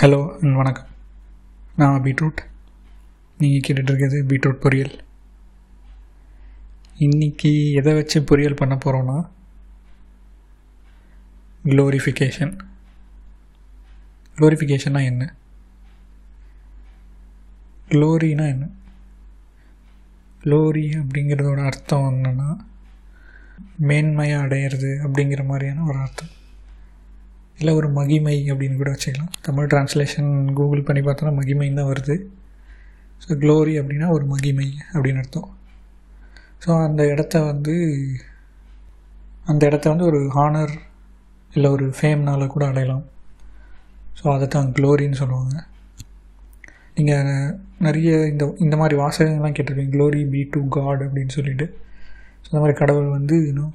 Hello வணக்கம். நான் beetroot. நீங்கள் கேட்டுட்ருக்கிறது பீட்ரூட் பொரியல். இன்றைக்கி எதை வச்சு பொரியல் பண்ண போகிறோன்னா க்ளோரிஃபிகேஷன் க்ளோரிஃபிகேஷன்னா என்ன? க்ளோரினா என்ன? க்ளோரி அப்படிங்கிறதோட அர்த்தம் என்னென்னா மேன்மையாக அடையிறது அப்படிங்கிற மாதிரியான ஒரு அர்த்தம். இல்லை ஒரு மகிமை அப்படின்னு கூட வச்சுக்கலாம். தமிழ் டிரான்ஸ்லேஷன் கூகுள் பண்ணி பார்த்தோன்னா மகிமைன்னு தான் வருது. ஸோ க்ளோரி அப்படின்னா ஒரு மகிமை அப்படின்னு அர்த்தம். ஸோ அந்த இடத்த வந்து அந்த இடத்த வந்து ஒரு ஹானர் இல்லை ஒரு ஃபேம்னால் கூட அடையலாம். ஸோ அதை தான் க்ளோரின்னு சொல்லுவாங்க. நீங்கள் நிறைய இந்த இந்த மாதிரி வாசகங்கள்லாம் கேட்டிருக்கீங்க க்ளோரி பி டு காட் அப்படின்னு சொல்லிட்டு. ஸோ அந்த மாதிரி கடவுள் வந்து இன்னும்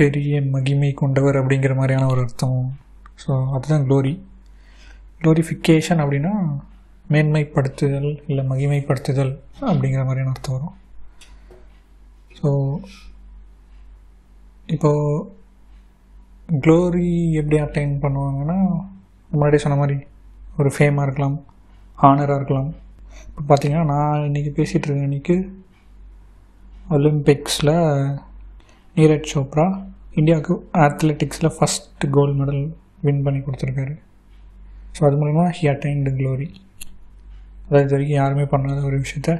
பெரிய மகிமை கொண்டவர் அப்படிங்கிற மாதிரியான ஒரு அர்த்தம். ஸோ அதுதான் க்ளோரி க்ளோரிஃபிகேஷன் அப்படின்னா மேன்மைப்படுத்துதல் இல்லை மகிமைப்படுத்துதல் அப்படிங்கிற மாதிரியான அர்த்தம் வரும். ஸோ இப்போது க்ளோரி எப்படி அட்டைன் பண்ணுவாங்கன்னா முன்னாடியே சொன்ன மாதிரி ஒரு ஃபேமாக இருக்கலாம் ஹானராக இருக்கலாம். இப்போ பார்த்தீங்கன்னா நான் இன்றைக்கி பேசிகிட்டு இருக்கேன் இன்றைக்கி ஒலிம்பிக்ஸில் நீரஜ் சோப்ரா இந்தியாவுக்கு அத்லெட்டிக்ஸில் ஃபஸ்ட் கோல்டு மெடல் வின் பண்ணி கொடுத்துருக்காரு. ஸோ அது மூலமாக ஹி அட்டைன்டு க்ளோரி அதாவது இது வரைக்கும் யாருமே பண்ணாத ஒரு விஷயத்த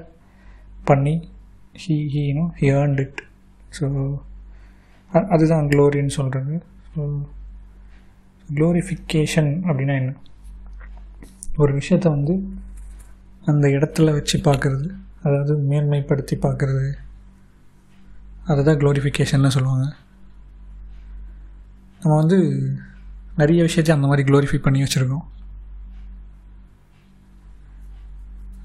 பண்ணி ஹீ ஹீனும் ஹி ஏர்ன்ட் இட் ஸோ அதுதான் க்ளோரின்னு சொல்கிறது ஸோ க்ளோரிஃபிகேஷன் அப்படின்னா என்ன? ஒரு விஷயத்த வந்து அந்த இடத்துல வச்சு பார்க்குறது அதாவது மேன்மைப்படுத்தி பார்க்குறது. அதுதான் க்ளோரிஃபிகேஷன்னு சொல்லுவாங்க. நம்ம வந்து நிறைய விஷயத்த அந்த மாதிரி க்ளோரிஃபை பண்ணி வச்சுருக்கோம்.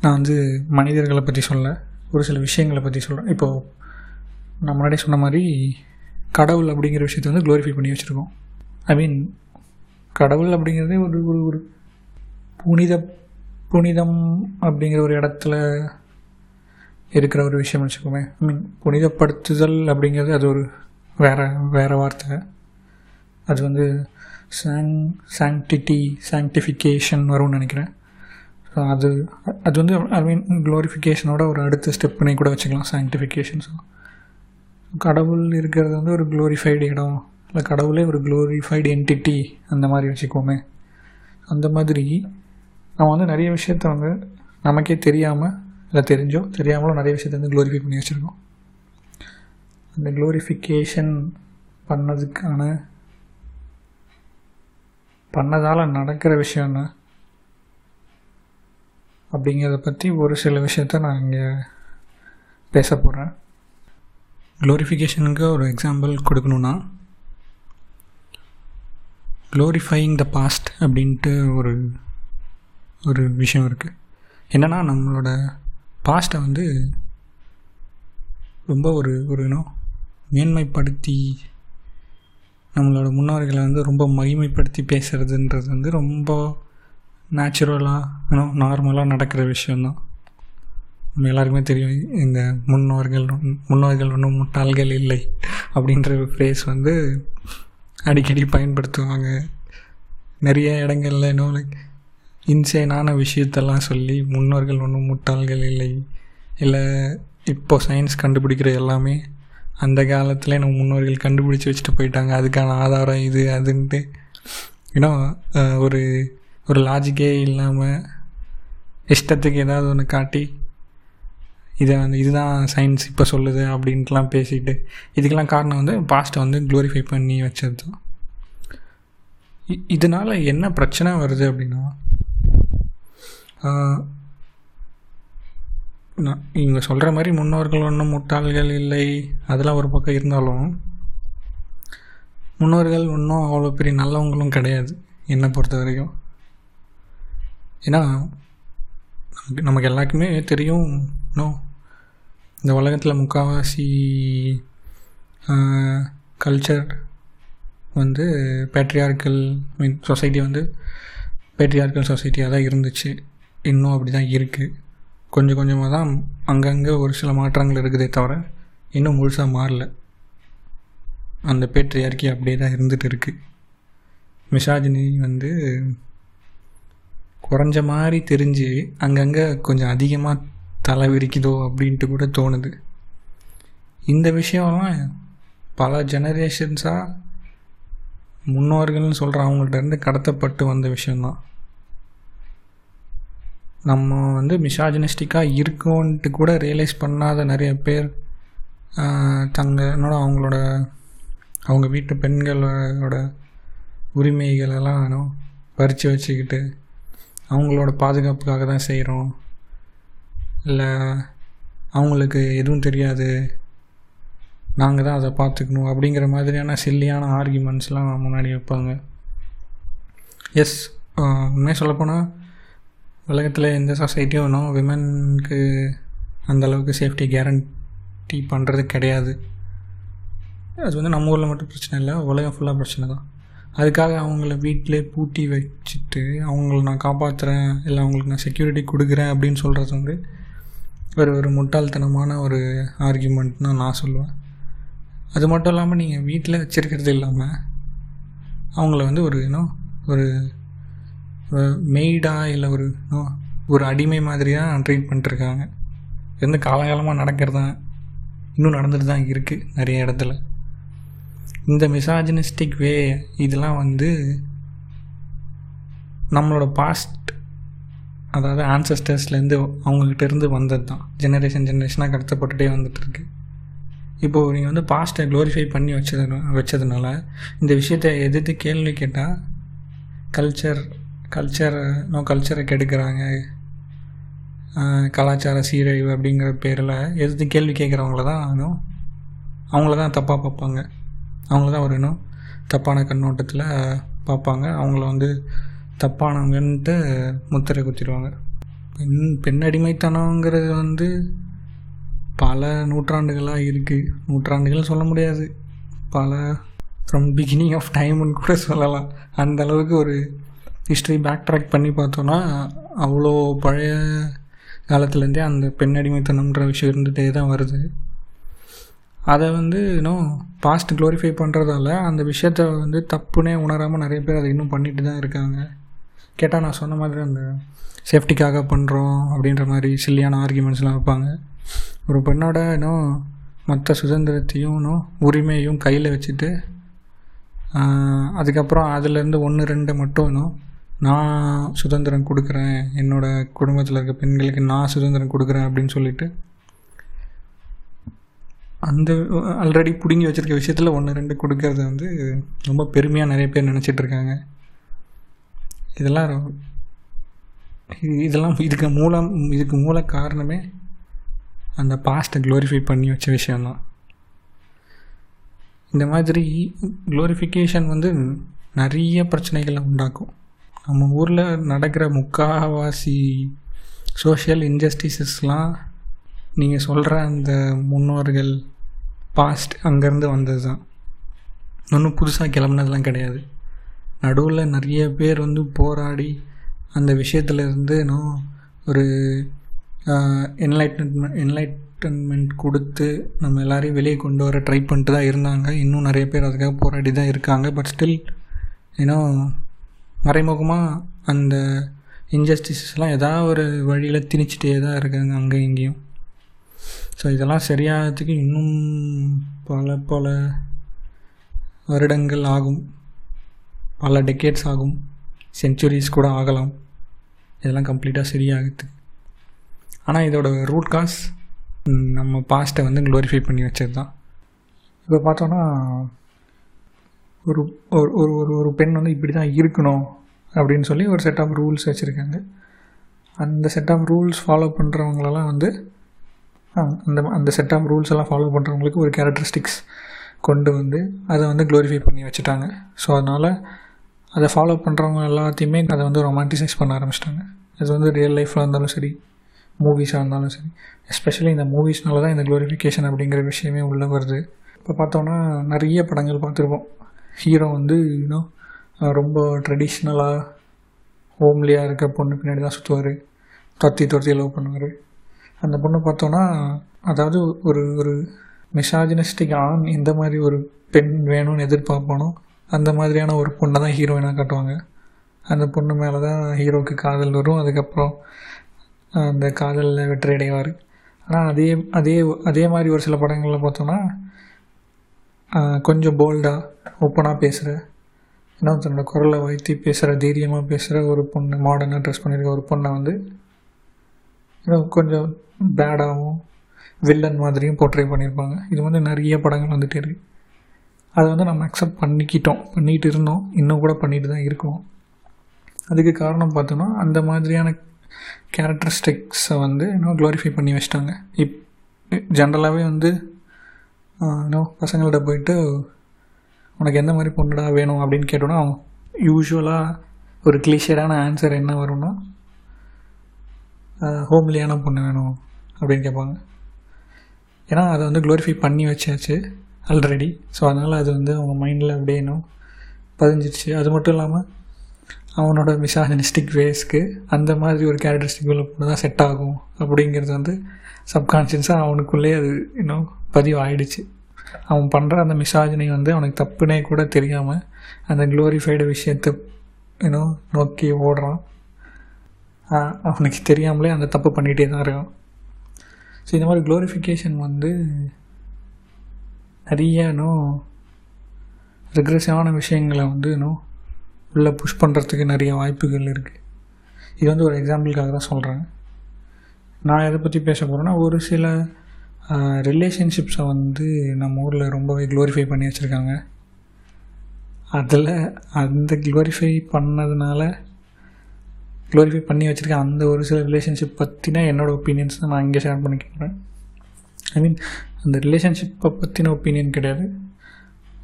நான் வந்து மனிதர்களை பற்றி சொல்ல ஒரு சில விஷயங்களை பற்றி சொல்கிறேன் இப்போது நான் முன்னாடியே சொன்ன மாதிரி கடவுள் அப்படிங்கிற விஷயத்த வந்து க்ளோரிஃபை பண்ணி வச்சுருக்கோம். ஐ மீன் கடவுள் அப்படிங்கிறதே ஒரு ஒரு ஒரு புனித புனிதம் அப்படிங்கிற ஒரு இடத்துல இருக்கிற ஒரு விஷயம் வச்சுக்கோமே. ஐ மீன் புனிதப்படுத்துதல் அப்படிங்கிறது அது ஒரு வேறு வேறு வார்த்தை. அது வந்து சாங் சாங்டிட்டி சாங்டிஃபிகேஷன் வரும்னு நினைக்கிறேன். ஸோ அது அது வந்து ஐ மீன் க்ளோரிஃபிகேஷனோட ஒரு அடுத்த ஸ்டெப்னே கூட வச்சுக்கலாம் சாங்டிஃபிகேஷன் ஸோ கடவுள் இருக்கிறது வந்து ஒரு க்ளோரிஃபைடு இடம். இல்லை கடவுளே ஒரு க்ளோரிஃபைடு என்டிட்டி அந்த மாதிரி வச்சுக்கோமே அந்த மாதிரி நம்ம வந்து நிறைய விஷயத்த வந்து நமக்கே தெரியாமல் இல்லை தெரிஞ்சோ தெரியாமலோ நிறைய விஷயத்த வந்து க்ளோரிஃபை பண்ணி வச்சுருக்கோம். அந்த க்ளோரிஃபிகேஷன் பண்ணதுக்கான பண்ணதால் நடக்கிற விஷயம் என்ன? அப்படிங்கிறத பற்றி ஒரு சில விஷயத்த நான் இங்கே பேச போகிறேன் க்ளோரிஃபிகேஷனுக்கு ஒரு எக்ஸாம்பிள் கொடுக்கணுன்னா க்ளோரிஃபையிங் த பாஸ்ட் அப்படின்ட்டு ஒரு ஒரு விஷயம் இருக்குது என்னென்னா நம்மளோட பாஸ்ட்டை வந்து ரொம்ப ஒரு ஒரு இன்னும் மேன்மைப்படுத்தி நம்மளோட முன்னோர்களை வந்து ரொம்ப மகிமைப்படுத்தி பேசுகிறதுன்றது வந்து ரொம்ப நேச்சுரலாக நார்மலாக நடக்கிற விஷயந்தான் நம்ம எல்லாருக்குமே தெரியும் இந்த முன்னோர்கள் முன்னோர்கள் ஒன்றும் முட்டாள்கள் இல்லை அப்படின்ற ஃப்ரேஸ் வந்து அடிக்கடி பயன்படுத்துவாங்க. நிறைய இடங்கள்ல இன்னும் லைக் இன்சேனான விஷயத்தெல்லாம் சொல்லி முன்னோர்கள் ஒன்றும் முட்டாள்கள் இல்லை. இல்லை இப்போ சயின்ஸ் கண்டுபிடிக்கிற எல்லாமே அந்த காலத்தில் நம்ம முன்னோர்கள் கண்டுபிடிச்சி வச்சுட்டு போயிட்டாங்க. அதுக்கான ஆதாரம் இது அதுன்ட்டு. ஏன்னா ஒரு ஒரு லாஜிக்கே இல்லாமல் இஷ்டத்துக்கு ஏதாவது ஒன்று காட்டி இதை வந்து இதுதான் சயின்ஸ் இப்போ சொல்லுது அப்படின்ட்டுலாம் பேசிட்டு இதுக்கெல்லாம் காரணம் வந்து பாஸ்ட்டை வந்து க்ளோரிஃபை பண்ணி வச்சது. தான் இதனால் என்ன பிரச்சனை வருது அப்படின்னா நான் இவங்க சொல்கிற மாதிரி முன்னோர்கள் ஒன்றும் முட்டாள்கள் இல்லை. அதெல்லாம் ஒரு பக்கம் இருந்தாலும் முன்னோர்கள் ஒன்றும் அவ்வளோ பெரிய நல்லவங்களும் கிடையாது என்னை பொறுத்த வரைக்கும் ஏன்னா நமக்கு நமக்கு எல்லாருக்குமே தெரியும் இன்னும் இந்த உலகத்தில் முக்கால்வாசி கல்ச்சர் வந்து பேட்ரியார்கல் மீன் சொசைட்டி வந்து பேட்ரியார்கல் சொசைட்டியாக தான் இருந்துச்சு. இன்னும் அப்படி தான் இருக்குது கொஞ்சம் கொஞ்சமாக தான் அங்கங்கே ஒரு சில மாற்றங்கள் இருக்குதே தவிர இன்னும் முழுசாக மாறல. அந்த பேட்ரியார்கி அப்படியே தான் இருந்துகிட்டு இருக்குது மிஷாஜினி வந்து குறைஞ்ச மாதிரி தெரிஞ்சு அங்கங்கே கொஞ்சம் அதிகமாக தலை விரிக்குதோ அப்படின்ட்டு கூட தோணுது. இந்த விஷயம்லாம் பல ஜெனரேஷன்ஸாக முன்னோர்கள்னு சொல்கிற அவங்கள்ட்ட இருந்து கடத்தப்பட்டு வந்த விஷயந்தான் நம்ம வந்து மிசாஜினிஸ்டிக்காக இருக்கோன்ட்டு கூட ரியலைஸ் பண்ணாத நிறைய பேர் தங்களோட அவங்களோட அவங்க வீட்டு பெண்களோட உரிமைகளெல்லாம் பறித்து வச்சுக்கிட்டு அவங்களோட பாதுகாப்புக்காக தான் செய்கிறோம் இல்லை அவங்களுக்கு எதுவும் தெரியாது. நாங்கள் தான் அதை பார்த்துக்கணும் அப்படிங்கிற மாதிரியான சில்லியான ஆர்கியூமெண்ட்ஸ்லாம் முன்னாடி வைப்பாங்க. எஸ் உண்மையாக சொல்லப்போனால் உலகத்தில் எந்த சொசைட்டியும் வேணும் விமனுக்கு அந்தளவுக்கு சேஃப்டி கேரண்டி பண்ணுறது கிடையாது. அது வந்து நம்ம ஊரில் மட்டும் பிரச்சனை இல்லை உலகம் ஃபுல்லாக பிரச்சனை தான். அதுக்காக அவங்கள வீட்டிலே பூட்டி வச்சுட்டு அவங்கள நான் காப்பாற்றுறேன் இல்லை அவங்களுக்கு நான் செக்யூரிட்டி கொடுக்குறேன் அப்படின்னு சொல்கிறது வந்து ஒரு ஒரு முட்டாள்தனமான ஒரு ஆர்கியூமெண்ட்னு நான் சொல்லுவேன். அது மட்டும் இல்லாமல் நீங்கள் வீட்டில் வச்சுருக்கிறது இல்லாமல் அவங்கள வந்து ஒரு இன்னும் ஒரு மெய்டாக இல்லை ஒரு ஒரு அடிமை மாதிரி தான் ட்ரீட் பண்ணிட்டுருக்காங்க. எந்த காலகாலமாக நடக்கிறது தான் இன்னும் நடந்துட்டு தான் இருக்குது நிறைய இடத்துல. இந்த மிசாஜினிஸ்டிக் வே இதெல்லாம் வந்து நம்மளோட பாஸ்ட் அதாவது ஆன்சஸ்டர்ஸ்லேருந்து அவங்கக்கிட்ட இருந்து வந்தது தான். ஜெனரேஷன் ஜெனரேஷனாக கடத்தப்பட்டுட்டே வந்துட்டுருக்கு இப்போது நீங்கள் வந்து பாஸ்ட்டை க்ளோரிஃபை பண்ணி வச்சது வச்சதுனால இந்த விஷயத்தை எதிர்த்து கேள்வி கேட்டால் கல்ச்சர் கல்ச்சரை நோ கல்ச்சரை கெடுக்கிறாங்க. கலாச்சார சீரழிவு அப்படிங்கிற பேரில் எதிர்த்து கேள்வி கேட்குறவங்கள தான் இன்னும் அவங்கள தான் தப்பாக பார்ப்பாங்க. அவங்கள தான் ஒரு இன்னும் தப்பான கண்ணோட்டத்தில் பார்ப்பாங்க. அவங்கள வந்து தப்பானவங்கன்ட்டு முத்திரை குத்திடுவாங்க. பெண் பெண் அடிமைத்தனங்கிறது வந்து பல நூற்றாண்டுகளாக இருக்குது நூற்றாண்டுகள் சொல்ல முடியாது. பல ஃப்ரம் பிகினிங் ஆஃப் டைம்னு கூட சொல்லலாம். அந்த அளவுக்கு ஒரு ஹிஸ்ட்ரி பேக் ட்ராக் பண்ணி பார்த்தோன்னா அவ்வளோ பழைய காலத்துலேருந்தே அந்த பெண் அடிமைத்தனம்ன்ற விஷயம் இருந்துகிட்டே தான் வருது. அதை வந்து இன்னும் பாஸ்ட் க்ளோரிஃபை பண்ணுறதால அந்த விஷயத்த வந்து தப்புனே உணராமல் நிறைய பேர் அதை இன்னும் பண்ணிட்டு தான் இருக்காங்க. கேட்டால் நான் சொன்ன மாதிரி அந்த சேஃப்டிக்காக பண்ணுறோம் அப்படின்ற மாதிரி சில்லியான ஆர்கியூமெண்ட்ஸ்லாம் வைப்பாங்க. ஒரு பெண்ணோட இன்னும் மற்ற சுதந்திரத்தையும் இன்னும் உரிமையும் கையில் வச்சுட்டு அதுக்கப்புறம் அதுலேருந்து ஒன்று ரெண்டு மட்டும் இன்னும் நான் சுதந்திரம் கொடுக்குறேன். என்னோடய குடும்பத்தில் இருக்க பெண்களுக்கு நான் சுதந்திரம் கொடுக்குறேன் அப்படின்னு சொல்லிட்டு அந்த ஆல்ரெடி பிடுங்கி வச்சுருக்க விஷயத்தில் ஒன்று ரெண்டு கொடுக்கறது வந்து ரொம்ப பெருமையாக நிறைய பேர் நினச்சிட்ருக்காங்க இதெல்லாம் இதெல்லாம் இதுக்கு மூலம் இதுக்கு மூல காரணமே அந்த பாஸ்ட்டை க்ளோரிஃபை பண்ணி வச்ச விஷயந்தான் இந்த மாதிரி க்ளோரிஃபிகேஷன் வந்து நிறைய பிரச்சனைகளை உண்டாக்கும். நம்ம ஊரில் நடக்கிற முக்கால்வாசி சோஷியல் இன்ஜஸ்டிசஸ்லாம் நீங்கள் சொல்கிற அந்த முன்னோர்கள் பாஸ்ட் அங்கேருந்து வந்தது தான் ஒன்றும் புதுசாக கிளம்புனதுலாம் கிடையாது. நடுவில் நிறைய பேர் வந்து போராடி அந்த விஷயத்துல இருந்து இன்னும் ஒரு என்லைட்டன்மெண்ட் என்லைட்டன்மெண்ட் கொடுத்து நம்ம எல்லாரையும் வெளியே கொண்டு வர ட்ரை பண்ணிட்டு தான் இருந்தாங்க. இன்னும் நிறைய பேர் அதுக்காக போராடி தான் இருக்காங்க பட் ஸ்டில் இன்னும் மறைமுகமாக அந்த இன்ஜஸ்டிஸஸ்லாம் ஏதாவது ஒரு வழியில் திணிச்சிட்டே தான் இருக்காங்க அங்கே இங்கேயும். ஸோ இதெல்லாம் சரியாகிறதுக்கு இன்னும் பல பல வருடங்கள் ஆகும். பல டெக்கேட்ஸ் ஆகும். சென்ச்சுரிஸ் கூட ஆகலாம். இதெல்லாம் கம்ப்ளீட்டாக சரியாகுது ஆனால் இதோட ரூட் காஸ் நம்ம பாஸ்ட்டை வந்து க்ளோரிஃபை பண்ணி வச்சது தான் இப்போ பார்த்தோன்னா ஒரு ஒரு ஒரு ஒரு பெண் வந்து இப்படி தான் இருக்கணும் அப்படின்னு சொல்லி ஒரு செட் ஆஃப் ரூல்ஸ் வச்சுருக்காங்க. அந்த செட் ஆஃப் ரூல்ஸ் ஃபாலோ பண்ணுறவங்களெல்லாம் வந்து அந்த அந்த செட் ஆஃப் ரூல்ஸ் எல்லாம் ஃபாலோ பண்ணுறவங்களுக்கு ஒரு கேரக்டரிஸ்டிக்ஸ் கொண்டு வந்து அதை வந்து க்ளோரிஃபை பண்ணி வச்சுட்டாங்க. ஸோ அதனால் அதை ஃபாலோ பண்ணுறவங்க எல்லாத்தையுமே அதை வந்து ரொமான்டிசைஸ் பண்ண ஆரம்பிச்சிட்டாங்க. அது வந்து ரியல் லைஃப்பில் இருந்தாலும் சரி மூவிஸாக இருந்தாலும் சரி எஸ்பெஷலி இந்த மூவிஸ்னால தான் இந்த க்ளோரிஃபிகேஷன் அப்படிங்கிற விஷயமே உள்ளே வருது. இப்போ பார்த்தோன்னா நிறைய படங்கள் பார்த்துருப்போம். ஹீரோ வந்து இன்னும் ரொம்ப ட்ரெடிஷ்னலாக ஹோம்லியாக இருக்க பொண்ணு பின்னாடி தான் சுற்றுவார் தத்தி துரத்தி லவ் பண்ணுவார். அந்த பொண்ணை பார்த்தோன்னா அதாவது ஒரு ஒரு மிசாஜினிஸ்டிக் ஆண் எந்த மாதிரி ஒரு பெண் வேணும்னு எதிர்பார்ப்பானோ அந்த மாதிரியான ஒரு பொண்ணை தான் ஹீரோயினாக காட்டுவாங்க. அந்த பொண்ணு மேலே தான் ஹீரோவுக்கு காதல் வரும். அதுக்கப்புறம் அந்த காதலில் வெற்றி அடைவார். ஆனால் அதே அதே அதே மாதிரி ஒரு சில படங்களில் பார்த்தோன்னா கொஞ்சம் போல்டாக ஓப்பனாக பேசுகிற என்ன தன்னோட குரலை வைத்தி பேசுகிற தைரியமாக பேசுகிற ஒரு பொண்ணு மாடர்னாக ட்ரெஸ் பண்ணியிருக்க ஒரு பொண்ணை வந்து இன்னும் கொஞ்சம் பேடாகவும் வில்லன் மாதிரியும் போர்ட்ரே பண்ணியிருப்பாங்க இது வந்து நிறைய படங்கள் வந்துகிட்டே இருக்குது அதை வந்து நம்ம அக்செப்ட் பண்ணிக்கிட்டோம் பண்ணிகிட்டு இருந்தோம் இன்னும் கூட பண்ணிட்டு தான் இருக்கோம். அதுக்கு காரணம் பார்த்தோன்னா அந்த மாதிரியான கேரக்டரிஸ்டிக்ஸை வந்து இன்னும் க்ளோரிஃபை பண்ணி வச்சிட்டாங்க. இப் ஜென்ரலாகவே வந்து இன்னும் பசங்கள்கிட்ட போயிட்டு உனக்கு எந்த மாதிரி பொண்ணுடா வேணும்? அப்படின்னு கேட்டோன்னா யூஸ்வலாக ஒரு கிளிஷியரான ஆன்சர் என்ன வரும்னா ஹோம்லியான பொண்ணு வேணும் அப்படின்னு கேட்பாங்க. ஏன்னா அதை வந்து க்ளோரிஃபை பண்ணி வச்சாச்சு ஆல்ரெடி ஸோ அதனால் அது வந்து அவங்க மைண்டில் அப்படியே இன்னும் பதிஞ்சிருச்சு. அது மட்டும் இல்லாமல் அவனோட மிசாஜனிஸ்டிக் வேஸ்க்கு அந்த மாதிரி ஒரு கேரக்டரிஸ்டிக் உள்ள பொண்ணு தான் செட் ஆகும் அப்படிங்கிறது வந்து சப்கான்ஷியஸாக அவனுக்குள்ளே அது இன்னும் பதிவாயிடுச்சு. அவன் பண்ணுற அந்த மிசாஜினை வந்து அவனுக்கு தப்புனே கூட தெரியாமல் அந்த க்ளோரிஃபைடு விஷயத்தை இன்னும் நோக்கி ஓடுறான். அவனுக்கு தெரியாமலே அந்த தப்பு பண்ணிகிட்டே தான் இருக்கான். ஸோ இந்த மாதிரி க்ளோரிஃபிகேஷன் வந்து நிறைய இன்னும் ரெக்ரெசிவான விஷயங்களை வந்து இன்னும் உள்ளே புஷ் பண்ணுறதுக்கு நிறைய வாய்ப்புகள் இருக்குது இது வந்து ஒரு எக்ஸாம்பிளுக்காக தான் சொல்கிறேன் நான் எதை பற்றி பேச போகிறேன்னா ஒரு சில ரிலேஷன்ஷிப்ஸை வந்து நம்ம ஊரில் ரொம்பவே க்ளோரிஃபை பண்ணி வச்சுருக்காங்க. அதில் அந்த க்ளோரிஃபை பண்ணதுனால க்ளோரிஃபை பண்ணி வச்சுருக்க அந்த ஒரு சில ரிலேஷன்ஷிப் பற்றின என்னோடய ஒப்பீனியன்ஸ் தான் நான் இங்கே ஷேர் பண்ணிக்கிறேன் ஐ மீன் அந்த ரிலேஷன்ஷிப்பை பற்றின ஒப்பீனியன் கிடையாது.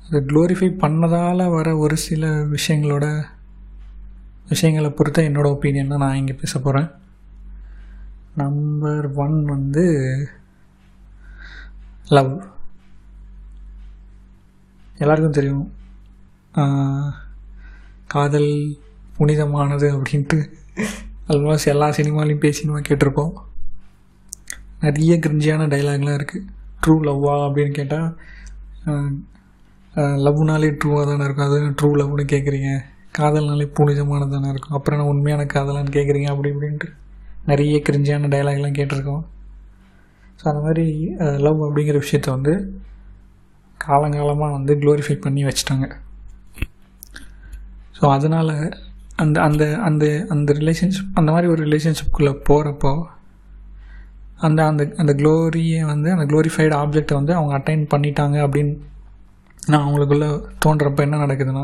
அது க்ளோரிஃபை பண்ணதால் வர ஒரு சில விஷயங்களோட விஷயங்களை பொறுத்த என்னோடய ஒப்பீனியன் தான் நான் இங்கே பேச போகிறேன் நம்பர் ஒன் வந்து லவ் எல்லாருக்கும் தெரியும். காதல் புனிதமானது அப்படின்ட்டு ஆல்மோஸ்ட் எல்லா சினிமாலையும் பேசினுமா நம்ம கேட்டிருப்போம். நிறைய கிரிஞ்சியான டைலாக்லாம் இருக்குது ட்ரூ லவ்வா அப்படின்னு கேட்டால் லவ்னாலே ட்ரூவாக தானே இருக்கும். அது ட்ரூ லவ்னு கேட்குறீங்க காதல்னாலே புனிதமானது தானே இருக்கும். அப்புறம் என்ன உண்மையான காதலான்னு கேட்குறீங்க அப்படி இப்படின்ட்டு. நிறைய கிரிஞ்சியான டைலாக்லாம் கேட்டிருக்கோம். ஸோ அந்த மாதிரி லவ் அப்படிங்கிற விஷயத்த வந்து காலங்காலமாக வந்து க்ளோரிஃபை பண்ணி வச்சுட்டாங்க. ஸோ அதனால் அந்த அந்த அந்த அந்த ரிலேஷன்ஷிப் அந்த மாதிரி ஒரு ரிலேஷன்ஷிப்குள்ளே போகிறப்போ அந்த அந்த அந்த க்ளோரியை வந்து அந்த க்ளோரிஃபைடு ஆப்ஜெக்டை வந்து அவங்க அட்டைன் பண்ணிட்டாங்க அப்படின்னு நான் அவங்களுக்குள்ளே தோன்றப்போ என்ன நடக்குதுன்னா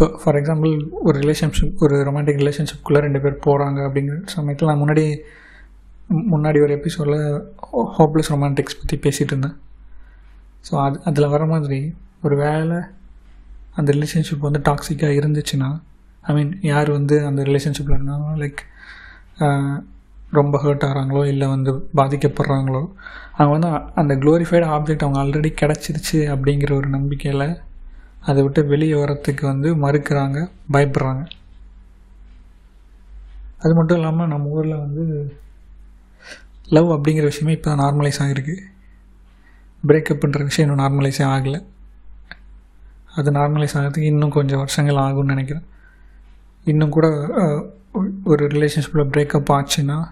இப்போ ஃபார் எக்ஸாம்பிள் ஒரு ரிலேஷன்ஷிப் ஒரு ரொமான்டிக் ரிலேஷன்ஷிப்குள்ளே ரெண்டு பேர் போகிறாங்க அப்படிங்கிற சமயத்தில் நான் முன்னாடி முன்னாடி ஒரு எபிசோடில் ஹோப்லெஸ் ரொமான்டிக்ஸ் பற்றி பேசிகிட்டு இருந்தேன். ஸோ அது அதில் வர மாதிரி ஒரு வேலை அந்த ரிலேஷன்ஷிப் வந்து டாக்ஸிக்காக இருந்துச்சுன்னா ஐ மீன் யார் வந்து அந்த ரிலேஷன்ஷிப்பில் இருந்தாலும் லைக் ரொம்ப ஹர்ட் ஆகிறாங்களோ இல்லை வந்து பாதிக்கப்படுறாங்களோ அவங்க வந்து அந்த க்ளோரிஃபைடு ஆப்ஜெக்ட் அவங்க ஆல்ரெடி கிடச்சிருச்சு அப்படிங்கிற ஒரு நம்பிக்கையில் அதை விட்டு வெளியே வரத்துக்கு வந்து மறுக்கிறாங்க பயப்படுறாங்க. அது மட்டும் இல்லாமல் நம்ம ஊரில் வந்து லவ் அப்படிங்கிற விஷயமே இப்போ தான் நார்மலைஸ் ஆகிருக்கு. பிரேக்கப்ன்ற விஷயம் இன்னும் நார்மலைஸே ஆகலை. அது நார்மலைஸ் ஆகிறதுக்கு இன்னும் கொஞ்சம் வருஷங்கள் ஆகும்னு நினைக்கிறேன். இன்னும் கூட ஒரு- ஒரு ரிலேஷன்ஷிப்பில் பிரேக்கப் ஆச்சுன்னா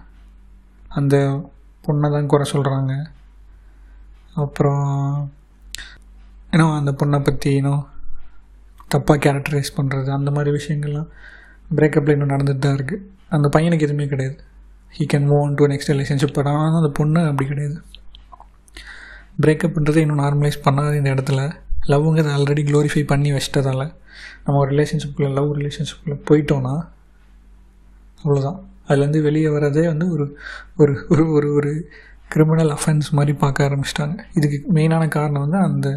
அந்த பொண்ணை தான் குறை சொல்கிறாங்க அப்புறம் இன்னும் அந்த பொண்ணை பற்றி இன்னும் தப்பாக கேரக்டரைஸ் பண்ணுறது அந்த மாதிரி விஷயங்கள்லாம் பிரேக்கப்பில் இன்னும் நடந்துட்டு தான் இருக்குது அந்த பையனுக்கு எதுவுமே கிடையாது. He can move on to next relationship but ஆனால் அந்த பொண்ணு அப்படி கிடையாது. பிரேக்கப்ன்றதை இன்னும் நார்மலைஸ் பண்ணாத இந்த இடத்துல. லவ்ங்கிறத ஆல்ரெடி க்ளோரிஃபை பண்ணி வச்சிட்டதால் நம்ம ஒரு ரிலேஷன்ஷிப்புக்குள்ளே லவ் ரிலேஷன்ஷிப்புக்குள்ளே போயிட்டோன்னா அவ்வளோதான் அதுலேருந்து வெளியே வர்றதே வந்து ஒரு ஒரு ஒரு ஒரு ஒரு கிரிமினல் அஃபென்ஸ் மாதிரி பார்க்க ஆரம்பிச்சிட்டாங்க. இதுக்கு மெயினான காரணம் வந்து அந்த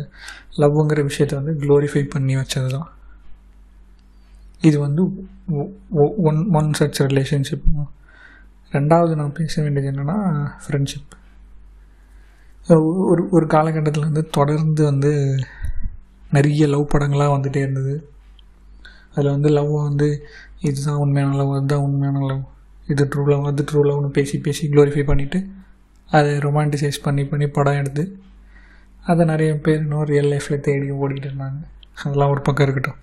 லவ்ங்கிற விஷயத்தை வந்து க்ளோரிஃபை பண்ணி வச்சது தான் இது வந்து ஒன் ஒன் சச் ரிலேஷன்ஷிப் ரெண்டாவது நான் பேச வேண்டியது என்னென்னா ஃப்ரெண்ட்ஷிப் ஒரு ஒரு காலகட்டத்தில் வந்து தொடர்ந்து வந்து நிறைய லவ் படங்களாக வந்துகிட்டே இருந்தது. அதில் வந்து லவ் வந்து இதுதான் உண்மையான லவ் அதுதான் உண்மையான லவ் இது ட்ரூ லவ் அது ட்ரூ லவ்னு பேசி பேசி க்ளோரிஃபை பண்ணிவிட்டு அதை ரொமான்டிசைஸ் பண்ணி பண்ணி படம் எடுத்து அதை நிறைய பேர் இன்னும் ரியல் லைஃப்பில் தேடி ஓடிட்டு இருந்தாங்க. அதெல்லாம் ஒரு பக்கம் இருக்கட்டும்.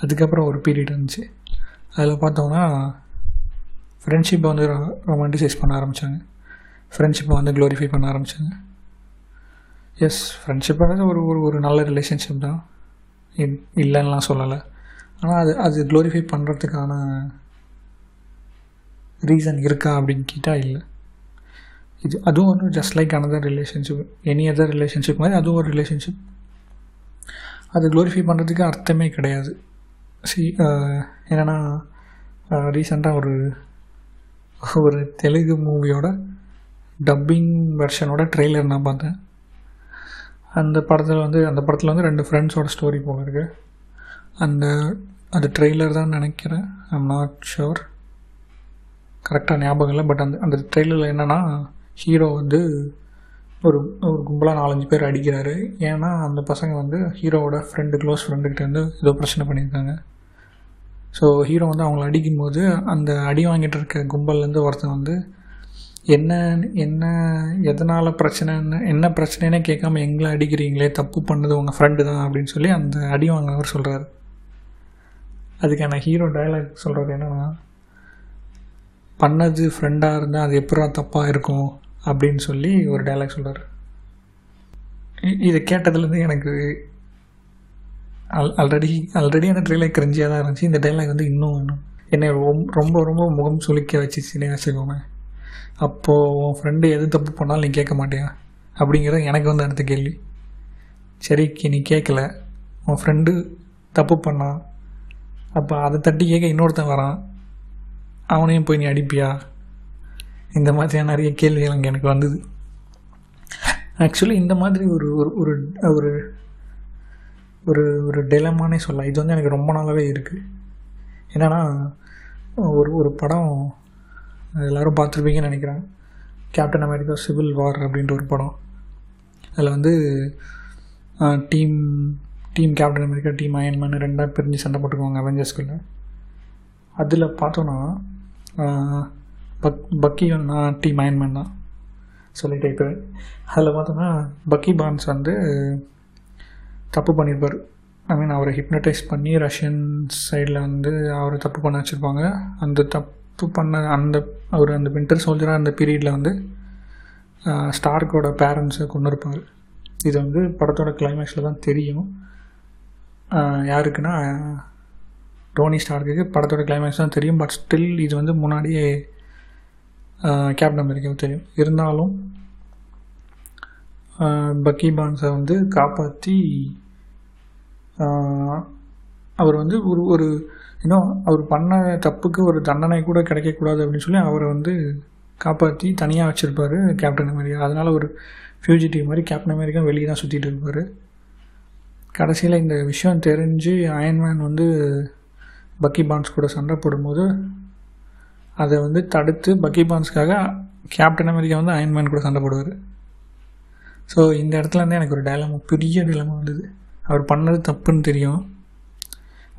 அதுக்கப்புறம் ஒரு பீரியட் இருந்துச்சு. அதில் பார்த்தோம்னா ஃப்ரெண்ட்ஷிப்பை வந்து ரொமான்டிசைஸ் பண்ண ஆரம்பித்தாங்க ஃப்ரெண்ட்ஷிப்பை வந்து க்ளோரிஃபை பண்ண ஆரம்பித்தாங்க எஸ் ஃப்ரெண்ட்ஷிப்பானது ஒரு ஒரு ஒரு நல்ல ரிலேஷன்ஷிப் தான். இல்லைன்னுலாம் சொல்லலை. ஆனால் அது அது க்ளோரிஃபை பண்ணுறதுக்கான ரீசன் இருக்கா அப்படின்னு கேட்டால் இல்லை. இது அதுவும் வந்து just like another relationship any other relationship மாதிரி அதுவும் ஒரு ரிலேஷன்ஷிப் அது க்ளோரிஃபை பண்ணுறதுக்கு அர்த்தமே கிடையாது. சி என்னென்னா ரீசெண்டாக ஒரு ஒரு தெலுங்கு மூவியோட டப்பிங் வெர்ஷனோட ட்ரெய்லர் நான் பார்த்தேன். அந்த படத்தில் வந்து அந்த படத்தில் வந்து ரெண்டு ஃப்ரெண்ட்ஸோட ஸ்டோரி போல இருக்கு. அந்த அது ட்ரெய்லர் தான் நினைக்கிறேன். ஐம் நாட் ஷுர் கரெக்டாக ஞாபகம் இல்லை பட் அந்த அந்த ட்ரெய்லரில் என்னென்னா ஹீரோ வந்து ஒரு ஒரு கும்பலாக நாலஞ்சு பேர் அடிக்கிறாரு. ஏன்னா அந்த பசங்க வந்து ஹீரோவோட ஃப்ரெண்டு க்ளோஸ் ஃப்ரெண்டுக்கிட்ட வந்து ஏதோ பிரச்சனை பண்ணியிருக்காங்க. ஸோ ஹீரோ வந்து அவங்கள அடிக்கும்போது அந்த அடி வாங்கிட்டு இருக்க கும்பல்லேருந்து ஒருத்தன் வந்து என்ன என்ன எதனால் பிரச்சனைன்னு என்ன பிரச்சனைனே கேட்காம எங்களை அடிக்கிறீங்களே தப்பு பண்ணது உங்கள் ஃப்ரெண்டு தான் அப்படின்னு சொல்லி அந்த அடி வாங்கினவர் சொல்கிறாரு அதுக்கான ஹீரோ டயலாக் சொல்கிறது என்னன்னா பண்ணது ஃப்ரெண்டாக இருந்தால் அது எப்படா தப்பாக இருக்கும்? அப்படின்னு சொல்லி ஒரு டைலாக் சொல்கிறார் இதை கேட்டதுலேருந்து எனக்கு ஆல் ஆல்ரெடி ஆல்ரெடி அந்த ட்ரெயிலர் கிரிஞ்சியாக தான் இருந்துச்சு. இந்த டைலாக் வந்து இன்னும் வேணும் என்னை ரொம்ப ரொம்ப ரொம்ப முகம் சுளிக்க வச்சுச்சுன்னே வச்சுக்கோங்க அப்போது உன் ஃப்ரெண்டு எது தப்பு பண்ணாலும் நீ கேட்க மாட்டியா? அப்படிங்கிறது எனக்கு வந்து அடுத்த கேள்வி. சரி நீ கேட்கல. உன் ஃப்ரெண்டு தப்பு பண்ணான் அப்போ அதை தட்டி கேட்க இன்னொருத்தன் வரான். அவனையும் போய் நீ அடிப்பியா? இந்த மாதிரியான நிறைய கேள்விகள் அங்கே எனக்கு வந்தது. ஆக்சுவலி இந்த மாதிரி ஒரு ஒரு ஒரு ஒரு ஒரு ஒரு டெலமானே சொல்லலாம். இது வந்து எனக்கு ரொம்ப நாளாகவே இருக்குது என்னென்னா ஒரு ஒரு படம் எல்லோரும் பார்த்துருப்பீங்கன்னு நினைக்கிறேன். கேப்டன் அமெரிக்கா சிவில் வார் அப்படின்ற ஒரு படம். அதில் வந்து team team captain America team Iron Man ரெண்டாக பிரிஞ்சு சண்டை போட்டுக்குவாங்க அவெஞ்சர்ஸ்குள்ளே அதில் பார்த்தோன்னா பக் பக்கியும் நான் டீம் அயன்மேன் தான் சொல்லிட்டே இப்போ அதில் பார்த்தோன்னா பக்கி பான்ஸ் வந்து தப்பு பண்ணியிருப்பார் ஐ மீன் அவரை ஹிப்னடைஸ் பண்ணி ரஷ்யன் சைடில் வந்து அவரை தப்பு பண்ண வச்சுருப்பாங்க. அந்த தப்பு பண்ண அந்த அவர் அந்த வின்டர் சோல்ஜராக அந்த பீரியடில் வந்து ஸ்டார்க்கோட பேரண்ட்ஸை கொண்டு இருப்பார் இது வந்து படத்தோட கிளைமேக்ஸில் தான் தெரியும். யாருக்குன்னா டோனி ஸ்டார்க்கு படத்தோட கிளைமேக்ஸ் தான் தெரியும். பட் ஸ்டில் இது வந்து முன்னாடியே கேப்டன் அமெரிக்காவுக்கு தெரியும். இருந்தாலும் பக்கி பான்ஸை வந்து காப்பாற்றி அவர் வந்து ஒரு ஒரு இன்னும் அவர் பண்ண தப்புக்கு ஒரு தண்டனை கூட கிடைக்கக்கூடாது அப்படின்னு சொல்லி அவரை வந்து காப்பாற்றி தனியாக வச்சுருப்பார் கேப்டன் அமெரிக்கா. அதனால் ஒரு ஃபியூஜிட்டிவ் மாதிரி கேப்டன் அமெரிக்கா வெளியே தான் சுற்றிட்டு இருப்பார். கடைசியில் இந்த விஷயம் தெரிஞ்சு அயன்மேன் வந்து பக்கி பான்ஸ் கூட சண்டை போடும்போது அதை வந்து தடுத்து பக்கி பான்ஸ்க்காக கேப்டன் அமெரிக்கா வந்து அயன்மேன் கூட சண்டை போடுவார். ஸோ இந்த இடத்துலேருந்து எனக்கு ஒரு டைலமா பெரிய டைலமா வந்தது. அவர் பண்ணது தப்புன்னு தெரியும்.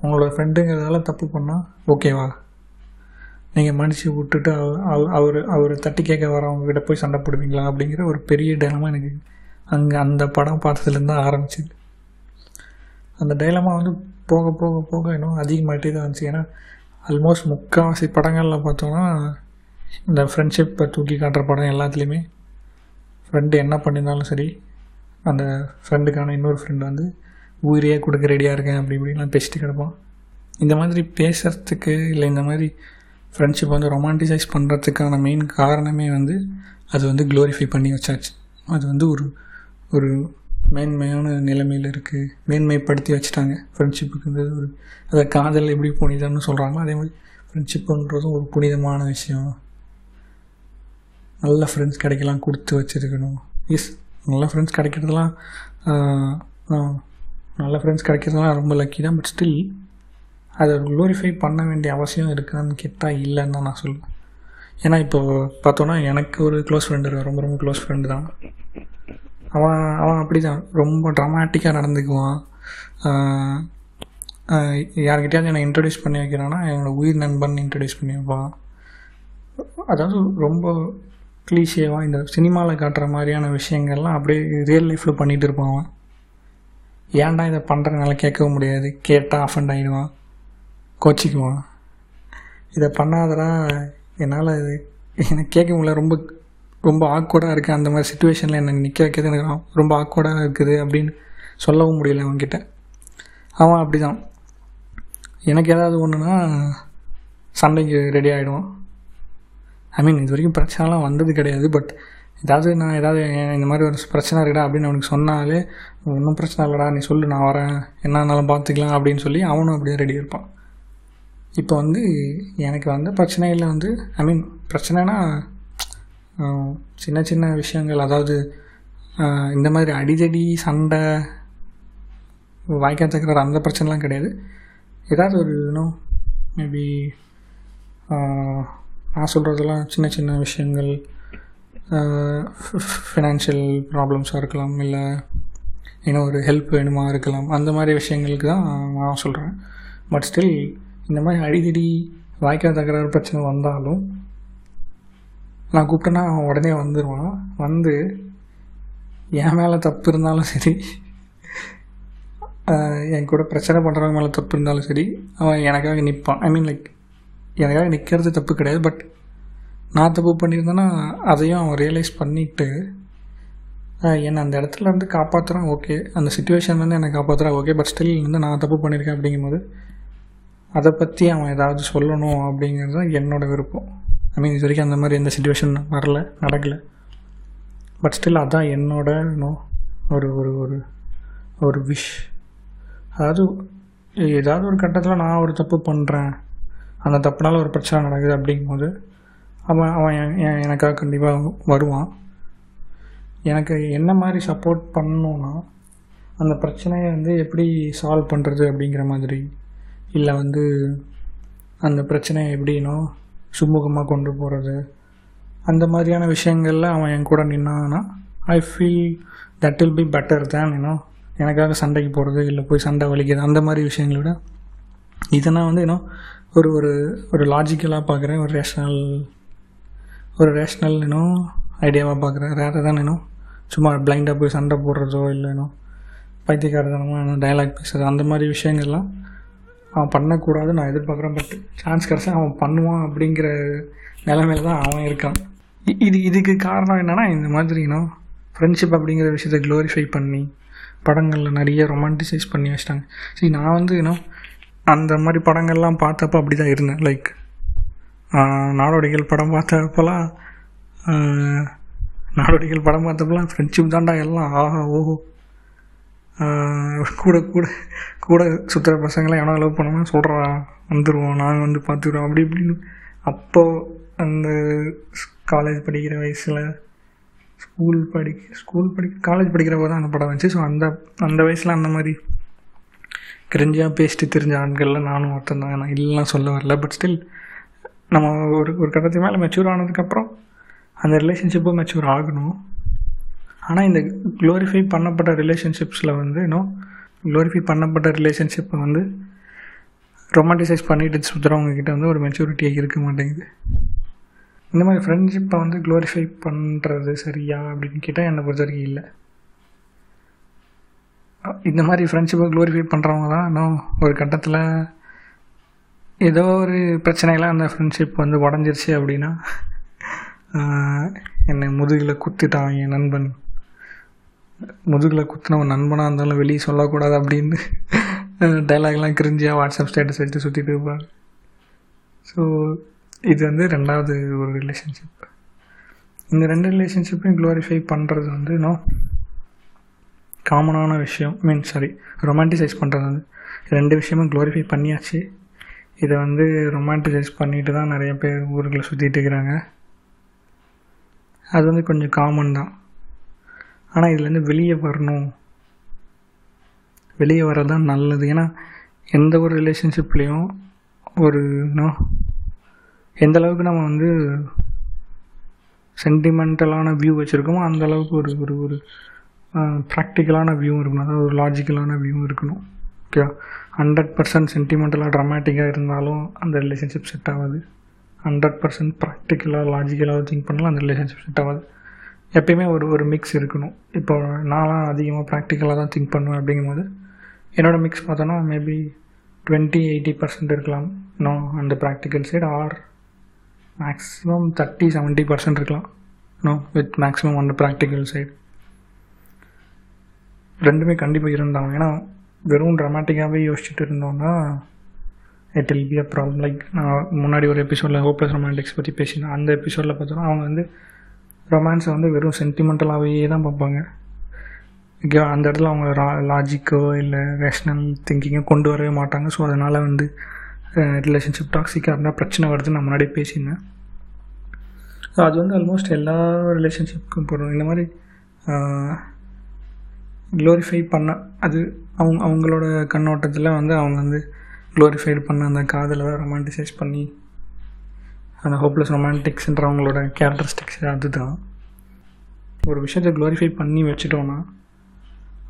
உங்களோட ஃப்ரெண்டுங்கிறதால தப்பு பண்ணால் ஓகேவா நீங்கள் மன்னிச்சு விட்டுட்டு அவர் அவர் தட்டி கேட்க வரவங்ககிட்ட போய் சண்டை போடுவீங்களா அப்படிங்கிற ஒரு பெரிய டைலமா எனக்கு அங்கே அந்த படம் பார்த்ததுலேருந்து தான் ஆரம்பிச்சிது. அந்த டைலமா வந்து போக போக போக இன்னும் அதிகமாகிட்டே தான் இருந்துச்சு. ஏன்னா ஆல்மோஸ்ட் முக்கால்வாசி படங்களில் பார்த்தோன்னா இந்த ஃப்ரெண்ட்ஷிப்பை தூக்கி காட்டுற படம் எல்லாத்துலேயுமே ஃப்ரெண்டு என்ன பண்ணியிருந்தாலும் சரி அந்த ஃப்ரெண்டுக்கான இன்னொரு ஃப்ரெண்டு வந்து உயிரையே கொடுக்க ரெடியாக இருக்கேன் அப்படி இப்படிலாம் பேசிட்டு கிடப்பான். இந்த மாதிரி பேசுகிறதுக்கு இல்லை இந்த மாதிரி ஃப்ரெண்ட்ஷிப் வந்து ரொமான்டிசைஸ் பண்ணுறதுக்கான மெயின் காரணமே வந்து அது வந்து க்ளோரிஃபை பண்ணி வச்சாச்சு. அது வந்து ஒரு ஒரு மேன்மையான நிலைமையில் இருக்குது மேன்மைப்படுத்தி வச்சுட்டாங்க. ஃப்ரெண்ட்ஷிப்புக்குன்றது ஒரு அதை காதல் எப்படி புனிதம்னு சொல்கிறாங்களோ அதே மாதிரி ஃப்ரெண்ட்ஷிப்புன்றதும் ஒரு புனிதமான விஷயம். நல்ல ஃப்ரெண்ட்ஸ் கிடைக்கலாம் கொடுத்து வச்சுருக்கணும். எஸ் நல்ல ஃப்ரெண்ட்ஸ் கிடைக்கிறதுலாம் நல்ல ஃப்ரெண்ட்ஸ் கிடைக்கிறதுலாம் ரொம்ப லக்கி தான் பட் ஸ்டில் அதை க்ளோரிஃபை பண்ண வேண்டிய அவசியம் இருக்கான்னு கேட்டால் இல்லைன்னு தான் நான் சொல்லுவேன். ஏன்னா இப்போ பார்த்தோன்னா எனக்கு ஒரு க்ளோஸ் ஃப்ரெண்டு ரொம்ப ரொம்ப க்ளோஸ் ஃப்ரெண்டு தான். அவன் அவன் அப்படி தான் ரொம்ப ட்ராமாட்டிக்காக நடந்துக்குவான். யார்கிட்டயாவது என்னை இன்ட்ரடியூஸ் பண்ணி வைக்கிறான்னா என்னோடய உயிர் நண்பன் இன்ட்ரடியூஸ் பண்ணி வைப்பான். அதாவது ரொம்ப க்ளீஷேவாக இந்த சினிமாவில் காட்டுற மாதிரியான விஷயங்கள்லாம் அப்படியே ரியல் லைஃப்பில் பண்ணிகிட்டு இருப்பான் அவன். ஏன்டா இதை பண்ணுறதுனால கேட்கவும் முடியாது. கேட்டால் அஃபண்ட் ஆகிடுவான் கோச்சிக்குவான். இதை பண்ணாதடா என்னால் இது எனக்கு கேட்க முடியல. ரொம்ப ரொம்ப ஆக்வர்டாக இருக்குது அந்த மாதிரி சுச்சுவேஷனில் என்னை நிற்க வைக்கிறது எனக்கு ரொம்ப ஆக்வர்டாக இருக்குது அப்படின்னு சொல்லவும் முடியல அவன்கிட்ட. அவன் அப்படி தான் எனக்கு ஏதாவது ஒன்றுனா சண்டைக்கு ரெடி ஆகிடுவான் ஐ மீன் இது வரைக்கும் பிரச்சனைலாம் வந்தது கிடையாது. பட் ஏதாவது நான் ஏதாவது இந்த மாதிரி ஒரு பிரச்சனை இருக்குடா அப்படின்னு அவனுக்கு சொன்னாலே ஒன்றும் பிரச்சனை இல்லைடா நீ சொல்லு நான் வரேன். என்னன்னாலும் பார்த்துக்கலாம் அப்படின்னு சொல்லி அவனும் அப்படியே ரெடி இருப்பான். இப்போ வந்து எனக்கு வந்த பிரச்சனையில் வந்து ஐ மீன் பிரச்சனைனா சின்ன சின்ன விஷயங்கள் அதாவது இந்த மாதிரி அடிதடி சண்டை வாய்க்கா தக்கற அந்த பிரச்சனைலாம் கிடையாது. ஏதாவது ஒரு இன்னும் மேபி நான் சொல்கிறதெல்லாம் சின்ன சின்ன விஷயங்கள் ஃபினான்ஷியல் ப்ராப்ளம்ஸாக இருக்கலாம் இல்லை இன்னும் ஒரு ஹெல்ப் வேணுமா இருக்கலாம் அந்த மாதிரி விஷயங்களுக்கு தான் நான் சொல்கிறேன் பட் ஸ்டில் இந்த மாதிரி அடிதடி வாய்க்கா தகராறு பிரச்சனை வந்தாலும் நான் கூப்பிட்டேன்னா அவன் உடனே வந்துடுவான் வந்து என் மேலே தப்பு இருந்தாலும் சரி என் கூட பிரச்சனை பண்ணுறவங்க மேலே தப்பு இருந்தாலும் சரி அவன் எனக்காக நிற்பான் ஐ மீன் லைக் எனக்காக நிற்கிறது தப்பு கிடையாது பட் நான் தப்பு பண்ணியிருந்தேன்னா அதையும் அவன் ரியலைஸ் பண்ணிவிட்டு என்னை அந்த இடத்துல இருந்து காப்பாற்றுறான் ஓகே அந்த சுச்சுவேஷன்லேருந்து என்னை காப்பாற்றுறான் ஓகே பட் ஸ்டில் வந்து நான் தப்பு பண்ணியிருக்கேன் அப்படிங்கும்போது அதை பற்றி அவன் ஏதாவது சொல்லணும் அப்படிங்கிறது தான் என்னோடய விருப்பம். ஐ மீன் இது வரைக்கும் அந்த மாதிரி எந்த சுச்சுவேஷன் வரல நடக்கலை. பட் ஸ்டில் அதுதான் என்னோட நோ ஒரு ஒரு ஒரு ஒரு விஷ் அதாவது ஏதாவது ஒரு கட்டத்தில் நான் ஒரு தப்பு பண்ணுறேன் அந்த தப்புனால ஒரு பிரச்சனை நடக்குது அப்படிங்கும்போது அவன் அவன் எனக்காக கண்டிப்பாக வருவான். எனக்கு என்ன மாதிரி சப்போர்ட் பண்ணணுன்னா அந்த பிரச்சனையை வந்து எப்படி சால்வ் பண்ணுறது அப்படிங்கிற மாதிரி. இல்லை வந்து அந்த பிரச்சனையை எப்படினோ சுமூகமாக கொண்டு போகிறது அந்த மாதிரியான விஷயங்களில் அவன் என் கூட நின்னான்னா I feel that will be better than ஏன்னோ எனக்காக சண்டைக்கு போகிறது இல்லை போய் சண்டை வலிக்கிறது அந்த மாதிரி விஷயங்களை விட இதை நான் வந்து இன்னும் ஒரு ஒரு ஒரு லாஜிக்கலாக பார்க்குறேன் ஒரு ரேஷ்னல் ஒரு ரேஷ்னல் இன்னும் ஐடியாவாக பார்க்குறேன் ரேராக தான் இன்னும் சும்மா பிளைண்டாக போய் சண்டை போடுறதோ இல்லைனோ பைத்தியக்காரதனமாக இன்னும் டைலாக் பேசுறது அந்த மாதிரி விஷயங்கள்லாம் அவன் பண்ணக்கூடாது நான் எதிர்பார்க்குறேன். பட் சான்ஸ் கிடச்சா அவன் பண்ணுவான் அப்படிங்கிற நிலைமையில தான் அவன் இருக்கான். இது இதுக்கு காரணம் என்னென்னா இந்த மாதிரினோ ஃப்ரெண்ட்ஷிப் அப்படிங்கிற விஷயத்த க்ளோரிஃபை பண்ணி படங்களில் நிறைய ரொமான்டிசைஸ் பண்ணி வச்சிட்டாங்க. சரி நான் வந்து இன்னும் அந்த மாதிரி படங்கள்லாம் பார்த்தப்போ அப்படி தான் இருந்தேன் லைக் நாடோடிகள் படம் பார்த்தப்பெல்லாம் நாடோடிகள் படம் பார்த்தப்பெல்லாம் ஃப்ரெண்ட்ஷிப் தாண்டா எல்லாம். ஆஹா ஓஹோ. கூட கூட கூட சுற்றுற பசங்களை எவனோ லவ் பண்ணோம்னா சொல்கிறா வந்துடுவோம் நாங்கள் வந்து பார்த்துக்குறோம் அப்படி இப்படின்னு அப்போது அந்த காலேஜ் படிக்கிற வயசில் ஸ்கூல் படிக்க ஸ்கூல் படி காலேஜ் படிக்கிறப்போ தான் அந்த படம் வந்துச்சு. ஸோ அந்த அந்த வயசில் அந்த மாதிரி கிரிஞ்சாக பேசிட்டு தெரிஞ்ச ஆண்களில் நானும் ஒருத்தன் தான். நான் இல்லைலாம் சொல்ல வரல. பட் ஸ்டில் நம்ம ஒரு ஒரு கட்டத்துக்கு மேலே மெச்சூர் ஆனதுக்கப்புறம் அந்த ரிலேஷன்ஷிப்பும் மெச்சூர் ஆகணும். ஆனால் இந்த க்ளோரிஃபை பண்ணப்பட்ட ரிலேஷன்ஷிப்ஸில் வந்து இன்னும் க்ளோரிஃபை பண்ணப்பட்ட ரிலேஷன்ஷிப்பை வந்து ரொமான்டிசைஸ் பண்ணிட்டு சுற்றுறவங்க கிட்ட வந்து ஒரு மெச்சூரிட்டியாக இருக்க மாட்டேங்குது. இந்த மாதிரி ஃப்ரெண்ட்ஷிப்பை வந்து க்ளோரிஃபை பண்ணுறது சரியா அப்படின்னு கேட்டால் என்னை பொறுத்த வரைக்கும் இல்லை. இந்த மாதிரி ஃப்ரெண்ட்ஷிப்பை க்ளோரிஃபை பண்ணுறவங்க தான் இன்னும் ஒரு கட்டத்தில் ஏதோ ஒரு பிரச்சனையெல்லாம் அந்த ஃப்ரெண்ட்ஷிப் வந்து உடஞ்சிருச்சு அப்படின்னா என்னை முதுகில் குத்திட்டான் என் நண்பன். முதுகில் குத்துனவன் நண்பனாக இருந்தாலும் வெளியே சொல்லக்கூடாது அப்படின்னு டைலாக்லாம் கிரிஞ்சியாக வாட்ஸ்அப் ஸ்டேட்டஸ் எடுத்து சுற்றிட்டு இருப்பாங்க ஸோ இது வந்து ரெண்டாவது ஒரு ரிலேஷன்ஷிப் இந்த ரெண்டு ரிலேஷன்ஷிப்பையும் க்ளோரிஃபை பண்ணுறது வந்து இன்னும் காமனான விஷயம். மீன் சாரி ரொமான்டிசைஸ் பண்ணுறது வந்து. ரெண்டு விஷயமும் க்ளோரிஃபை பண்ணியாச்சு. இதை வந்து ரொமான்டிசைஸ் பண்ணிட்டு தான் நிறைய பேர் ஊருக்குள்ளே சுற்றிட்டு இருக்கிறாங்க. அது வந்து கொஞ்சம் காமன் தான். ஆனால் இதுலேருந்து வெளியே வரணும். வெளியே வரதான் தான் நல்லது. ஏன்னா எந்த ஒரு ரிலேஷன்ஷிப்லேயும் ஒரு நோ எந்த அளவுக்கு நம்ம வந்து சென்டிமெண்டலான வியூ வச்சுருக்கோமோ அந்த அளவுக்கு ஒரு ஒரு ஒரு ப்ராக்டிக்கலான வியூவும் இருக்கணும். அதாவது ஒரு லாஜிக்கலான வியூவும் இருக்கணும். ஓகே ஹண்ட்ரட் பர்சன்ட் சென்டிமெண்டலாக ட்ராமேட்டிக்காக இருந்தாலும் அந்த ரிலேஷன்ஷிப் செட் ஆகாது. ஹண்ட்ரட் பர்சன்ட் ப்ராக்டிக்கலாக லாஜிக்கலாக திங்க் பண்ணலாம் அந்த ரிலேஷன்ஷிப் செட் ஆகாது. எப்பயுமே ஒரு ஒரு மிக்ஸ் இருக்கணும். இப்போ நான்லாம் அதிகமாக ப்ராக்டிக்கலாக தான் திங்க் பண்ணுவேன் அப்படிங்கும்போது என்னோடய மிக்ஸ் பார்த்தோன்னா மேபி டுவெண்ட்டி எயிட்டி பர்சன்ட் இருக்கலாம். இன்னும் அந்த practical side or maximum thirty seventy percent இருக்கலாம். நோ வித் மேக்ஸிமம் அந்த ப்ராக்டிக்கல் சைடு ரெண்டுமே கண்டிப்பாக இருந்தாங்க ஏன்னா வெறும் ட்ராமேட்டிக்காகவே யோசிச்சுட்டு இருந்தோம்னா it will be a problem like நான் முன்னாடி ஒரு எபிசோடில் ஹோப்லெஸ் ரொமான்டிக்ஸ் பற்றி பேசினேன். அந்த எபிசோடில் பார்த்தோன்னா அவங்க வந்து ரொமான்ஸை வந்து வெறும் சென்டிமெண்டலாகவே தான் பார்ப்பாங்க. அந்த இடத்துல அவங்க ரா லாஜிக்கோ இல்லை ரேஷ்னல் திங்கிங்கோ கொண்டு வரவே மாட்டாங்க. ஸோ அதனால் வந்து ரிலேஷன்ஷிப் டாக்ஸிக்காக இருந்தால் பிரச்சனை வருதுன்னு நான் முன்னாடி பேசியிருந்தேன். ஸோ அது வந்து ஆல்மோஸ்ட் எல்லா ரிலேஷன்ஷிப்புக்கும் போடுறோம் இந்த மாதிரி க்ளோரிஃபை பண்ண அது அவங்க அவங்களோட கண்ணோட்டத்தில் வந்து அவங்க வந்து க்ளோரிஃபைடு பண்ண அந்த காதலை ரொமான்டிசைஸ் பண்ணி அந்த ஹோப்லெஸ் ரொமான்டிக்ஸ்ன்றவங்களோட கேரக்டரிஸ்டிக்ஸ் அதுதான். ஒரு விஷயத்தை க்ளோரிஃபை பண்ணி வச்சுட்டோன்னா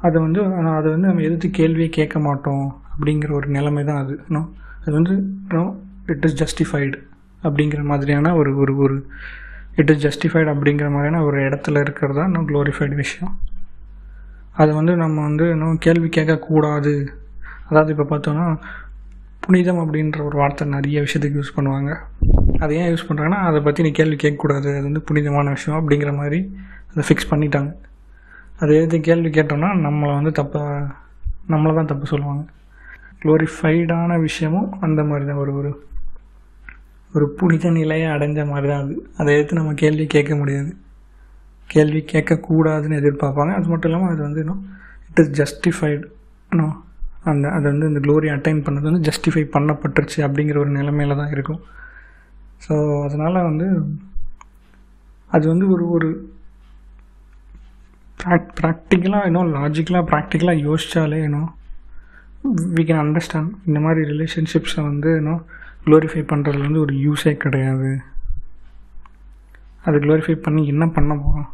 அதை வந்து ஆனால் அதை வந்து நம்ம எதிர்த்து கேள்வியே கேட்க மாட்டோம் அப்படிங்கிற ஒரு நிலைமை தான் அது. நோ அது வந்து நோ இட் இஸ் ஜஸ்டிஃபைடு அப்படிங்கிற மாதிரியான ஒரு ஒரு ஒரு இட் இஸ் ஜஸ்டிஃபைடு அப்படிங்கிற மாதிரியான ஒரு இடத்துல இருக்கிறது தான் இன்னும் க்ளோரிஃபைடு விஷயம். அதை வந்து நம்ம வந்து இன்னும் கேள்வி கேட்கக்கூடாது. அதாவது இப்போ பார்த்தோன்னா புனிதம் அப்படின்ற ஒரு வார்த்தை நிறைய விஷயத்துக்கு யூஸ் பண்ணுவாங்க. அதை ஏன் யூஸ் பண்ணுறாங்கன்னா அதை பற்றி நீ கேள்வி கேட்கக்கூடாது. அது வந்து புனிதமான விஷயம் அப்படிங்கிற மாதிரி அதை ஃபிக்ஸ் பண்ணிட்டாங்க. அதை எது கேள்வி கேட்டோம்னா நம்மளை வந்து தப்பாக நம்மளை தான் தப்பு சொல்லுவாங்க. க்ளோரிஃபைடான விஷயமும் அந்த மாதிரி தான். ஒரு ஒரு ஒரு புனித நிலையை அடைஞ்ச மாதிரி தான் அது. அதை எடுத்து நம்ம கேள்வி கேட்க முடியாது? கேள்வி கேட்கக்கூடாதுன்னு எதிர்பார்ப்பாங்க. அது மட்டும் இல்லாமல் அது வந்து இன்னும் இட் இஸ் ஜஸ்டிஃபைடு இன்னும் அந்த அது வந்து இந்த க்ளோரி அட்டைன் பண்ணது வந்து ஜஸ்டிஃபை பண்ணப்பட்டுருச்சு அப்படிங்கிற ஒரு நிலைமையில தான் இருக்கும். ஸோ அதனால் வந்து அது வந்து ஒரு ஒரு ப்ராக் ப்ராக்டிக்கலாக இன்னும் லாஜிக்கலாக ப்ராக்டிக்கலாக யோசித்தாலே இன்னும் வி கேன் அண்டர்ஸ்டாண்ட் இந்த மாதிரி ரிலேஷன்ஷிப்ஸை வந்து இன்னும் க்ளோரிஃபை பண்ணுறதுல வந்து ஒரு யூஸே கிடையாது. அது க்ளோரிஃபை பண்ணி என்ன பண்ண போகிறோம்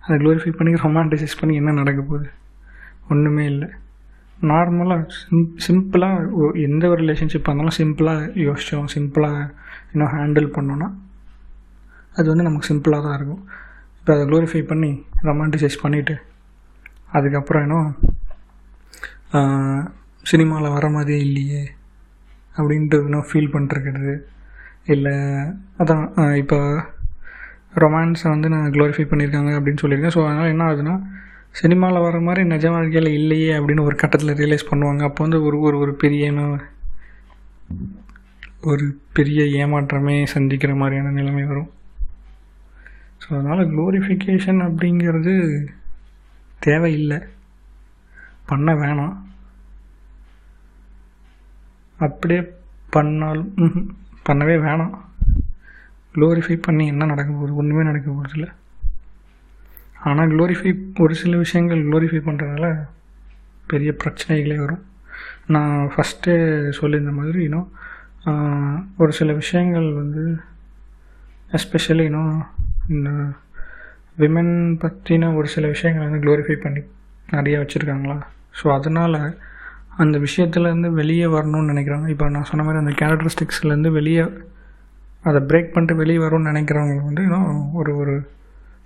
அதை க்ளோரிஃபை பண்ணி ரொமான்டிசைஸ் பண்ணி என்ன நடக்க போகுது? ஒன்றுமே இல்லை. நார்மலாக சிம் சிம்பிளாக எந்த ஒரு ரிலேஷன்ஷிப்பாக இருந்தாலும் சிம்பிளாக யோசித்தோம் சிம்பிளாக இன்னும் ஹேண்டில் பண்ணோன்னா அது வந்து நமக்கு சிம்பிளாக தான் இருக்கும். இப்போ அதை க்ளோரிஃபை பண்ணி ரொமான்டிசைஸ் பண்ணிவிட்டு அதுக்கப்புறம் இன்னும் சினிமாவில் வர மாதிரியே இல்லையே அப்படின்ட்டு இன்னும் ஃபீல் பண்ணிட்டுருக்கிறது இல்லை அதான் இப்போ ரொமான்ஸை வந்து நான் க்ளோரிஃபை பண்ணியிருக்காங்க அப்படின்னு சொல்லியிருக்கேன். ஸோ அதனால் என்ன ஆகுதுன்னா சினிமாவில் வர மாதிரி நிஜ வாழ்க்கையில் இல்லையே அப்படின்னு ஒரு கட்டத்தில் ரியலைஸ் பண்ணுவாங்க. அப்போ வந்து ஒரு ஒரு ஒரு பெரிய ஒரு பெரிய ஏமாற்றமே சந்திக்கிற மாதிரியான நிலைமை வரும். ஸோ அதனால் க்ளோரிஃபிகேஷன் அப்படிங்கிறது தேவையில்லை. பண்ண வேணாம். அப்படியே பண்ணாலும் பண்ணவே வேணாம். க்ளோரிஃபை பண்ணி என்ன நடக்க போகுது? ஒன்றுமே நடக்க போகிறதில்ல ஆனால் க்ளோரிஃபை ஒரு சில விஷயங்கள் க்ளோரிஃபை பண்ணுறதுனால பெரிய பிரச்சனைகளே வரும். நான் ஃபஸ்ட்டே சொல்லியிருந்த மாதிரி இன்னும் ஒரு சில விஷயங்கள் வந்து எஸ்பெஷலி இன்னும் இந்த விமன் பற்றின ஒரு சில விஷயங்கள் வந்து க்ளோரிஃபை பண்ணி நிறையா வச்சுருக்காங்களா? ஸோ அதனால் அந்த விஷயத்துலேருந்து வெளியே வரணும்னு நினைக்கிறாங்க இப்போ நான் சொன்ன மாதிரி அந்த கேரக்டரிஸ்டிக்ஸ்லேருந்து வெளியே அதை பிரேக் பண்ணிட்டு வெளியே வரும்னு நினைக்கிறவங்க வந்து இன்னும் ஒரு ஒரு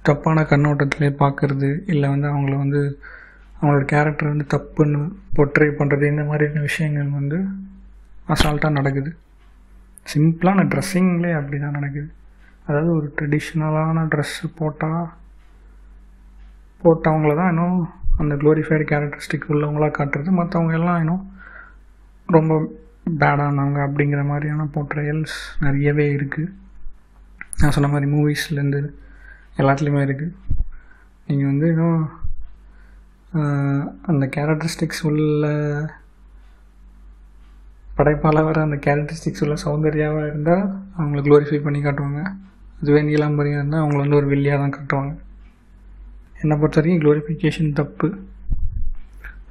தப்பான கண்ணோட்டத்திலே பார்க்குறது இல்லை வந்து அவங்கள வந்து அவங்களோட கேரக்டர் வந்து தப்புன்னு பொட்ரை பண்ணுறது இந்த மாதிரியான விஷயங்கள் வந்து அசால்ட்டாக நடக்குது. சிம்பிளான ட்ரெஸ்ஸிங்லேயே அப்படி தான் நடக்குது. அதாவது ஒரு ட்ரெடிஷ்னலான ட்ரெஸ்ஸு போட்டால் போட்டவங்கள தான் இன்னும் அந்த க்ளோரிஃபைடு கேரக்டரிஸ்டிக் உள்ளவங்களாக காட்டுறது. மற்றவங்க எல்லாம் இன்னும் ரொம்ப பேடானவங்க அப்படிங்கிற மாதிரியான போர்ட்ரையல்ஸ் நிறையவே இருக்குது நான் சொன்ன மாதிரி மூவிஸ்லேருந்து எல்லாத்துலேயுமே இருக்குது நீங்கள் வந்து இன்னும் அந்த கேரக்டரிஸ்டிக்ஸ் உள்ள படைப்பால் வர அந்த கேரக்டரிஸ்டிக்ஸ் உள்ள சௌந்தர்யாவாக இருந்தால் அவங்கள க்ளோரிஃபை பண்ணி காட்டுவாங்க. அதுவே நீலாம்பரியாக இருந்தால் அவங்கள வந்து ஒரு வெள்ளியாக தான் காட்டுவாங்க. என்னை பொறுத்த வரைக்கும் க்ளோரிஃபிகேஷன் தப்பு.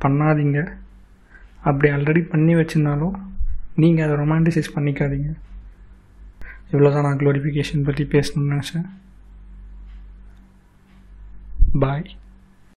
பண்ணாதீங்க. அப்படி ஆல்ரெடி பண்ணி வச்சுருந்தாலும் நீங்கள் அதை ரொமான்டிசைஸ் பண்ணிக்காதீங்க. இவ்வளோ தான் நான் க்ளோரிஃபிகேஷன் பற்றி பேசணும்னு நினச்சேன். பாய்